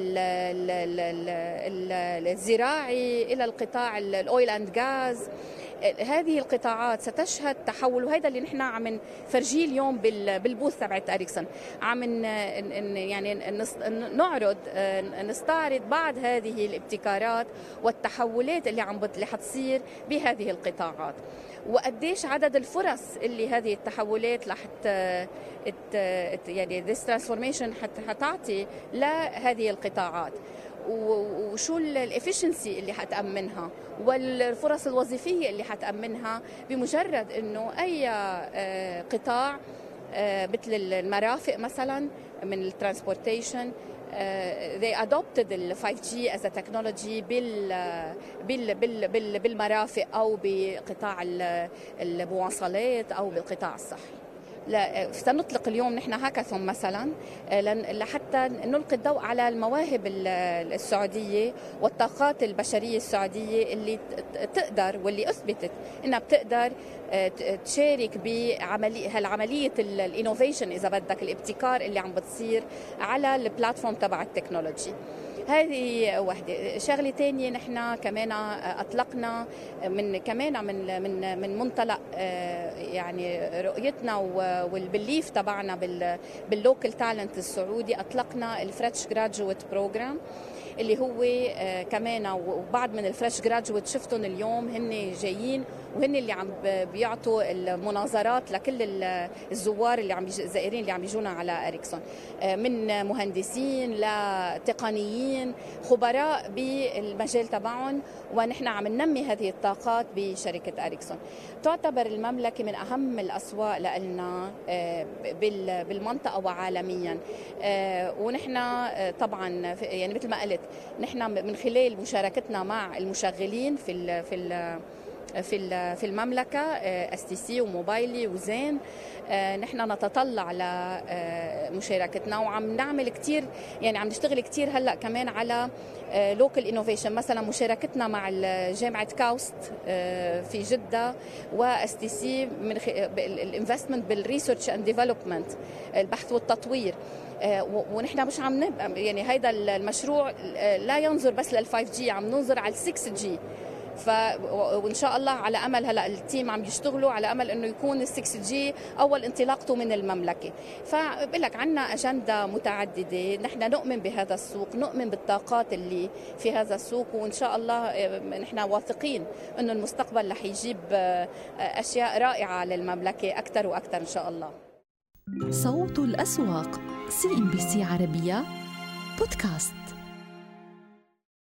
الزراعي إلى القطاع الأويل أند غاز هذه القطاعات ستشهد تحول وهذا اللي نحن عم نفرجيه اليوم بالبوث تبعت إريكسون. عم يعني نعرض نستعرض بعض هذه الابتكارات والتحولات اللي عم اللي حتصير بهذه القطاعات. وقديش عدد الفرص اللي هذه التحولات رح يعني this transformation حتعطي لهذه القطاعات. وشو ال efficiency اللي حتأمنها والفرص الوظيفية اللي حتأمنها بمجرد إنه أي آه، قطاع آه، مثل المرافق مثلا من ال transportation uh, they adopted ال 5G as a technology بال, بال, بال, بال, بالمرافق أو بقطاع المواصلات أو بالقطاع الصحي. سنطلق اليوم نحن هاكاثون مثلا آه، لحتى نلقي الضوء على المواهب السعودية والطاقات البشرية السعودية اللي تقدر واللي أثبتت إنها بتقدر آه، تشارك بعمليه هالعملية ال innovation إذا بدك الابتكار اللي عم بتصير على ال platform تبع ال technology. هذه وحدة. شغلة ثانية نحن كمان أطلقنا من كمان من من من منطلق يعني رؤيتنا وال belief تبعنا بال local talent السعودي. أطلقنا ال fresh graduate program اللي هو آه، كمان وبعض من ال fresh graduate شفتهم اليوم هن جايين وهن اللي عم بيعطوا المناظرات لكل الزوار اللي عم الزائرين اللي عم يجونا على إريكسون. آه، من مهندسين لتقنيين خبراء بالمجال تبعهم ونحن عم ننمي هذه الطاقات بشركة إريكسون. تعتبر المملكة من أهم الأسواق لنا آه، بالمنطقة وعالميا. ونحن طبعا يعني مثل ما قلت نحن من خلال مشاركتنا مع المشغلين في في في في المملكة STC وموبايلي وزين. آه، نحن نتطلع لمشاركتنا وعم نعمل كثير يعني عم نشتغل كثير هلأ كمان على local آه، innovation مثلا مشاركتنا مع جامعة KAUST آه، في جدة و STC من ال investment بال research and development البحث والتطوير. ونحن مش عم يعني هيدا المشروع لا ينظر بس لل 5G عم ننظر على ال 6G ف وإن شاء الله على أمل هلأ ال team عم يشتغلوا على أمل إنه يكون ال 6G أول انطلاقته من المملكة. فبقول لك عندنا أجندة متعددة نحن نؤمن بهذا السوق نؤمن بالطاقات اللي في هذا السوق وإن شاء الله نحن واثقين إنه المستقبل رح يجيب آه، أشياء رائعة للمملكة أكثر وأكثر إن شاء الله. صوت الأسواق CNBC عربية بودكاست.